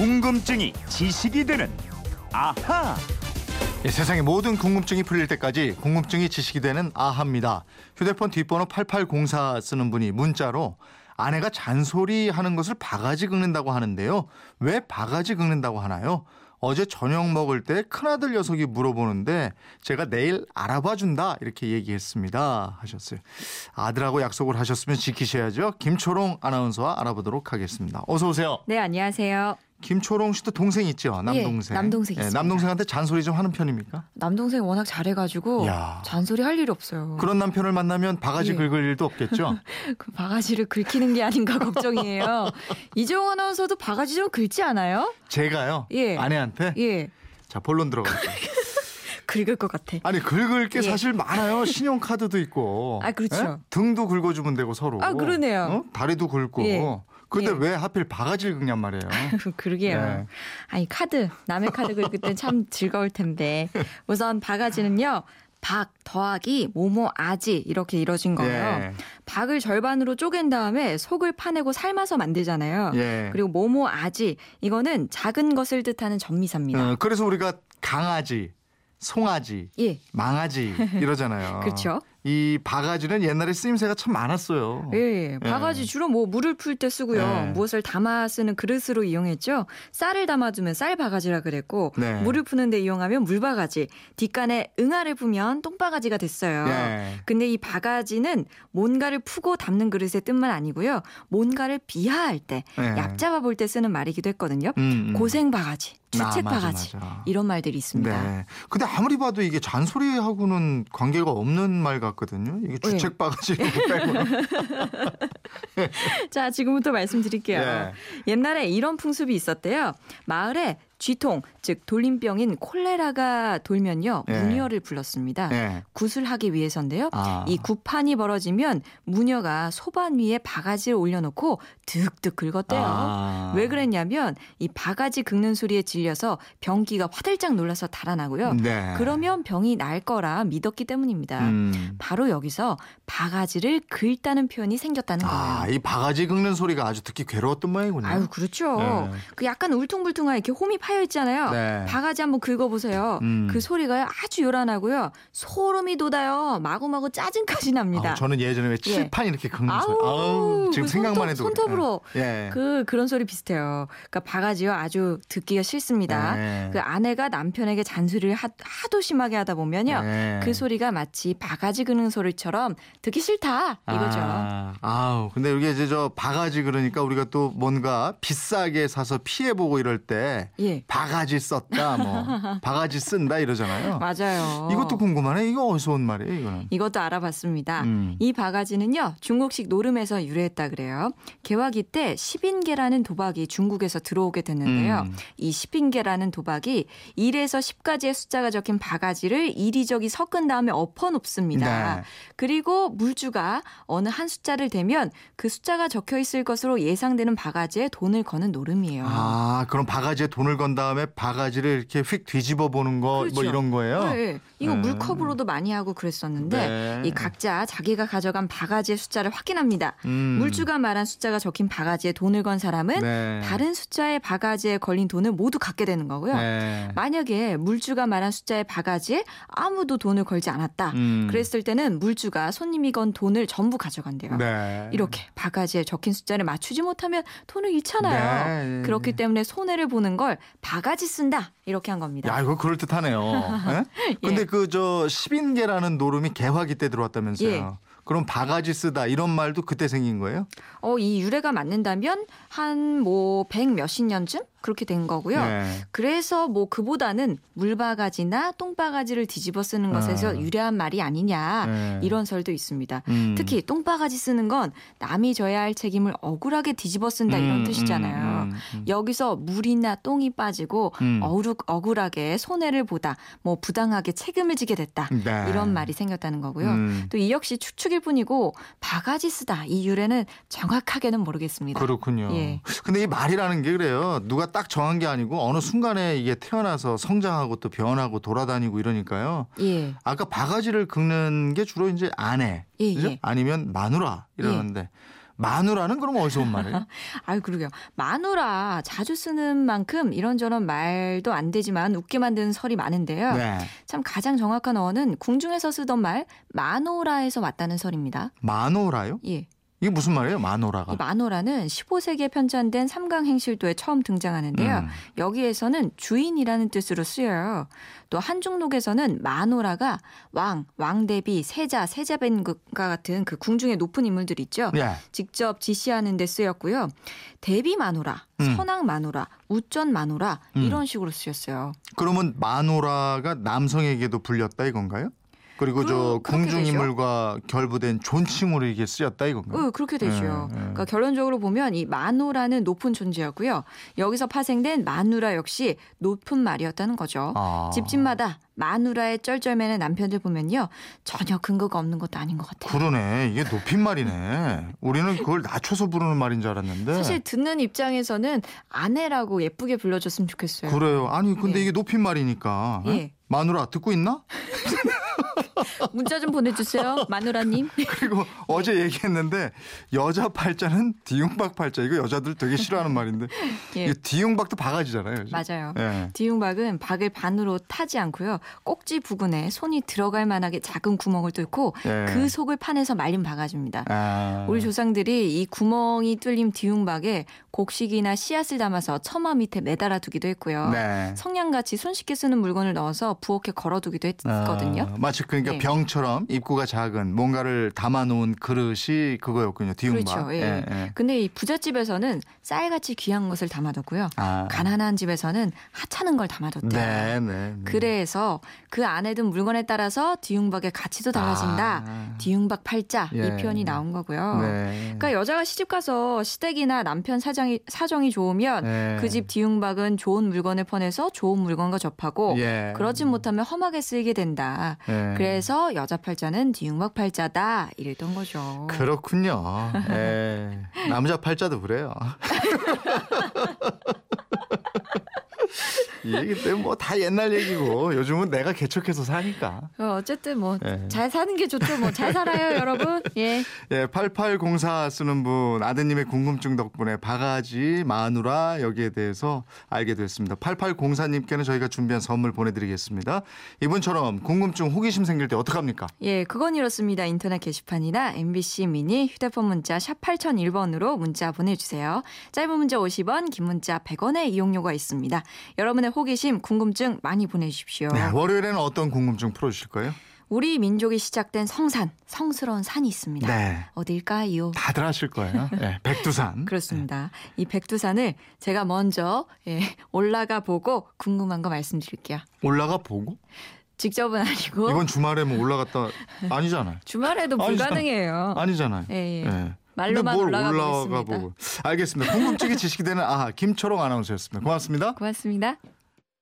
궁금증이 지식이 되는 아하. 예, 세상의 모든 궁금증이 풀릴 때까지 궁금증이 지식이 되는 아합니다. 휴대폰 뒷번호 8804 쓰는 분이 문자로 아내가 잔소리 하는 것을 바가지 긁는다고 하는데요. 왜 바가지 긁는다고 하나요? 어제 저녁 먹을 때 큰아들 녀석이 물어보는데 제가 내일 알아봐 준다 이렇게 얘기했습니다 하셨어요. 아들하고 약속을 하셨으면 지키셔야죠. 김초롱 아나운서와 알아보도록 하겠습니다. 어서 오세요. 네, 안녕하세요. 김초롱 씨도 동생 있죠? 남동생. 예, 남동생 있습니다. 남동생한테 잔소리 좀 하는 편입니까? 남동생 워낙 잘해가지고 야. 잔소리 할 일이 없어요. 그런 남편을 만나면 바가지 예. 긁을 일도 없겠죠? 그 바가지를 긁히는 게 아닌가 걱정이에요. 이재용 아나운서도 바가지 좀 긁지 않아요? 제가요? 예. 아내한테? 예, 자, 본론 들어갈게요. 긁을 것 같아. 아니, 긁을 게 예. 사실 많아요. 신용카드도 있고. 아, 그렇죠. 예? 등도 긁어주면 되고 서로. 아, 그러네요. 어? 다리도 긁고. 예. 근데 예. 왜 하필 바가지를 긁냔 말이에요. 그러게요. 네. 아니 카드 남의 카드 긁을 땐 참 즐거울 텐데 우선 바가지는요. 박 더하기 모모 아지 이렇게 이뤄진 거예요. 예. 박을 절반으로 쪼갠 다음에 속을 파내고 삶아서 만들잖아요. 예. 그리고 모모 아지 이거는 작은 것을 뜻하는 전미사입니다. 어, 그래서 우리가 강아지, 송아지, 예. 망아지 이러잖아요. 그렇죠. 이 바가지는 옛날에 쓰임새가 참 많았어요. 예, 바가지 주로 뭐 물을 풀 때 쓰고요. 예. 무엇을 담아 쓰는 그릇으로 이용했죠. 쌀을 담아두면 쌀 바가지라 그랬고 네. 물을 푸는데 이용하면 물 바가지. 뒷간에 응아를 푸면 똥 바가지가 됐어요. 예. 근데 이 바가지는 뭔가를 푸고 담는 그릇의 뜻만 아니고요. 뭔가를 비하할 때, 예. 얕잡아 볼 때 쓰는 말이기도 했거든요. 음, 음. 고생 바가지, 주책 아, 맞아, 바가지. 이런 말들이 있습니다. 네. 근데 아무리 봐도 이게 잔소리하고는 관계가 없는 말 같 거든요. 이게 네. 주책 바가지 빼고는. 자, 지금부터 말씀드릴게요. 예. 옛날에 이런 풍습이 있었대요. 마을에 쥐통, 즉 돌림병인 콜레라가 돌면요. 예. 무녀를 불렀습니다. 네. 구슬하기 위해서인데요. 아. 이 구판이 벌어지면 무녀가 소반 위에 바가지를 올려놓고 득득 긁었대요. 아. 왜 그랬냐면 이 바가지 긁는 소리에 질려서 병기가 화들짝 놀라서 달아나고요. 네. 그러면 병이 날 거라 믿었기 때문입니다. 음. 바로 여기서 바가지를 긁다는 표현이 생겼다는 거예요. 아, 이 바가지 긁는 소리가 아주 듣기 괴로웠던 모양이군요. 아유 그렇죠. 네. 그 약간 울퉁불퉁한 이렇게 홈이 파여 있잖아요. 네. 바가지 한번 긁어보세요. 음. 그 소리가 아주 요란하고요. 소름이 돋아요. 마구마구 짜증까지 납니다. 아, 저는 예전에 왜 칠판 이렇게 긁는 아우, 소리. 아우, 지금 그 생각만 해도. 손톱으로 예. 그 그런 소리 비슷해요. 그러니까 바가지요 아주 듣기가 싫습니다. 네. 그 아내가 남편에게 잔소리를 하, 하도 심하게 하다 보면요. 네. 그 소리가 마치 바가지 긁는 소리처럼 듣기 싫다 이거죠. 아, 아우, 근데 이게 이제 저 바가지 그러니까 우리가 또 뭔가 비싸게 사서 피해 보고 이럴 때 예. 바가지 썼다, 뭐 바가지 쓴다 이러잖아요. 맞아요. 이것도 궁금하네. 이거 어디서 온 말이에요, 이거는? 이것도 알아봤습니다. 음. 이 바가지는요, 중국식 노름에서 유래했다 그래요. 개화기 때 10인계라는 도박이 중국에서 들어오게 됐는데요. 음. 이 10인계라는 도박이 1에서 10까지의 숫자가 적힌 바가지를 이리저리 섞은 다음에 엎어 놓습니다. 네. 그리고 물주가 어느 한 숫자를 대면 그 숫자가 적혀 있을 것으로 예상되는 바가지에 돈을 거는 노름이에요. 아, 그럼 바가지에 돈을 건 다음에 바가지를 이렇게 휙 뒤집어 보는 거뭐 그렇죠. 이런 거예요? 네, 이거 네. 물컵으로도 많이 하고 그랬었는데 네. 이 각자 자기가 가져간 바가지의 숫자를 확인합니다. 음. 물주가 말한 숫자가 적힌 바가지에 돈을 건 사람은 네. 다른 숫자의 바가지에 걸린 돈을 모두 갖게 되는 거고요. 네. 만약에 물주가 말한 숫자의 바가지에 아무도 돈을 걸지 않았다. 음. 그랬을 때는 물주가 손님이 건 돈을 전부 가져간대요. 네. 이렇게 바가지에 적힌 숫자를 맞추지 못하면 돈을 잃잖아요. 네. 그렇기 때문에 손해를 보는 걸 바가지 쓴다. 이렇게 한 겁니다. 야, 이거 그럴 듯하네요. 예? 근데 예. 그저 10인계라는 노름이 개화기 때 들어왔다면서요. 예. 그럼 바가지 쓰다 이런 말도 그때 생긴 거예요? 어, 이 유래가 맞는다면 한 뭐 백 몇십 년쯤 그렇게 된 거고요. 네. 그래서 뭐 그보다는 물바가지나 똥바가지를 뒤집어 쓰는 것에서 아. 유래한 말이 아니냐 네. 이런 설도 있습니다. 음. 특히 똥바가지 쓰는 건 남이 져야 할 책임을 억울하게 뒤집어 쓴다 이런 음, 뜻이잖아요. 음, 음, 음. 여기서 물이나 똥이 빠지고 음. 어루, 억울하게 손해를 보다 뭐 부당하게 책임을 지게 됐다 네. 이런 말이 생겼다는 거고요. 음. 또이 역시 추측일 뿐이고 바가지 쓰다 이 유래는 정확하게는 모르겠습니다. 그렇군요. 예. 근데 이 말이라는 게 그래요. 누가 딱 정한 게 아니고 어느 순간에 이게 태어나서 성장하고 또 변하고 돌아다니고 이러니까요. 예. 아까 바가지를 긁는 게 주로 이제 아내, 예, 그죠? 예. 아니면 마누라 이러는데 마누라는 그럼 어디서 온 말이에요? 아유, 그러게요. 마누라 자주 쓰는 만큼 이런저런 말도 안 되지만 웃게 만드는 설이 많은데요. 네. 참 가장 정확한 어는 궁중에서 쓰던 말 마노라에서 왔다는 설입니다. 마노라요? 예. 이게 무슨 말이에요? 마노라가. 이 마노라는 15세기에 편찬된 삼강 행실도에 처음 등장하는데요. 음. 여기에서는 주인이라는 뜻으로 쓰여요. 또 한중록에서는 마노라가 왕, 왕대비, 세자, 세자벤과 같은 그 궁중의 높은 인물들 있죠. 예. 직접 지시하는 데 쓰였고요. 대비 마노라, 음. 선왕 마노라, 우전 마노라 음. 이런 식으로 쓰였어요. 그러면 마노라가 남성에게도 불렸다 이건가요? 그리고 저 그- 그렇게 궁중 인물과 결부된 존칭으로 이게 쓰였다 이건가요? 어, 그렇게 되죠. 예, 예. 그러니까 결론적으로 보면 이 마노라는 높은 존재였고요. 여기서 파생된 마누라 역시 높은 말이었다는 거죠. 아. 집집마다 마누라의 쩔쩔매는 남편들 보면요. 전혀 근거가 없는 것도 아닌 것 같아요. 그러네. 이게 높임말이네. 우리는 그걸 낮춰서 부르는 말인 줄 알았는데. 사실 듣는 입장에서는 아내라고 예쁘게 불러줬으면 좋겠어요. 그래요. 아니 근데 예. 이게 높임말이니까. 어? 예. 마누라 듣고 있나? 문자 좀 보내주세요, 마누라님. 그리고 어제 얘기했는데 여자 팔자는 디용박 팔자. 이거 여자들 되게 싫어하는 말인데. 예. 이게 디용박도 바가지잖아요. 그죠? 맞아요. 예. 디용박은 박을 반으로 타지 않고요. 꼭지 부근에 손이 들어갈 만하게 작은 구멍을 뚫고 예. 그 속을 파내서 말린 바가지입니다. 아. 우리 조상들이 이 구멍이 뚫린 디용박에 곡식이나 씨앗을 담아서 처마 밑에 매달아 두기도 했고요. 네. 성냥같이 손쉽게 쓰는 물건을 넣어서 부엌에 걸어두기도 했거든요. 아, 마치 그러니까 예. 병처럼 입구가 작은 뭔가를 담아놓은 그릇이 그거였군요. 디움바. 그렇죠. 예. 근데 이 부잣집에서는 쌀같이 귀한 것을 담아뒀고요. 아. 가난한 집에서는 하찮은 걸 담아뒀대요. 네, 네. 네. 그래서 그 안에 든 물건에 따라서 디용박의 가치도 달라진다. 아. 디용박 팔자 예. 이 표현이 나온 거고요. 네. 그러니까 여자가 시집 가서 시댁이나 남편 사정이 사정이 좋으면 네. 그집 디용박은 좋은 물건을 퍼내서 좋은 물건과 접하고 예. 그러지 못하면 험하게 쓰이게 된다. 예. 그래서 여자 팔자는 디용박 팔자다 이랬던 거죠. 그렇군요. 예. 남자 팔자도 그래요. 이 얘기 때문에 뭐 다 옛날 얘기고 요즘은 내가 개척해서 사니까. 어, 어쨌든 뭐 예. 잘 사는 게 좋죠. 뭐 잘 살아요, 여러분. 예. 예, 8804 쓰는 분 아드님의 궁금증 덕분에 바가지, 마누라 여기에 대해서 알게 됐습니다. 8804님께는 저희가 준비한 선물 보내드리겠습니다. 이분처럼 궁금증, 호기심 생길 때 어떡합니까? 예, 그건 이렇습니다. 인터넷 게시판이나 MBC 미니 휴대폰 문자 샵 8001번으로 문자 보내주세요. 짧은 문자 50원, 긴 문자 100원의 이용료가 있습니다. 여러분의 호기심, 궁금증 많이 보내주십시오. 네, 월요일에는 어떤 궁금증 풀어주실 거예요? 우리 민족이 시작된 성산, 성스러운 산이 있습니다. 네. 어딜까요? 다들 아실 거예요. 예, 백두산. 그렇습니다. 이 백두산을 제가 먼저 예, 올라가 보고 궁금한 거 말씀드릴게요. 올라가 보고? 직접은 아니고 이번 주말에 뭐 올라갔다 아니잖아요. 주말에도. 불가능해요. 아니잖아요. 예, 예. 예. 말로만 올라가. 보고. 알겠습니다. 궁금증이 지식이 되는 아 김초롱 아나운서였습니다. 고맙습니다. 고맙습니다.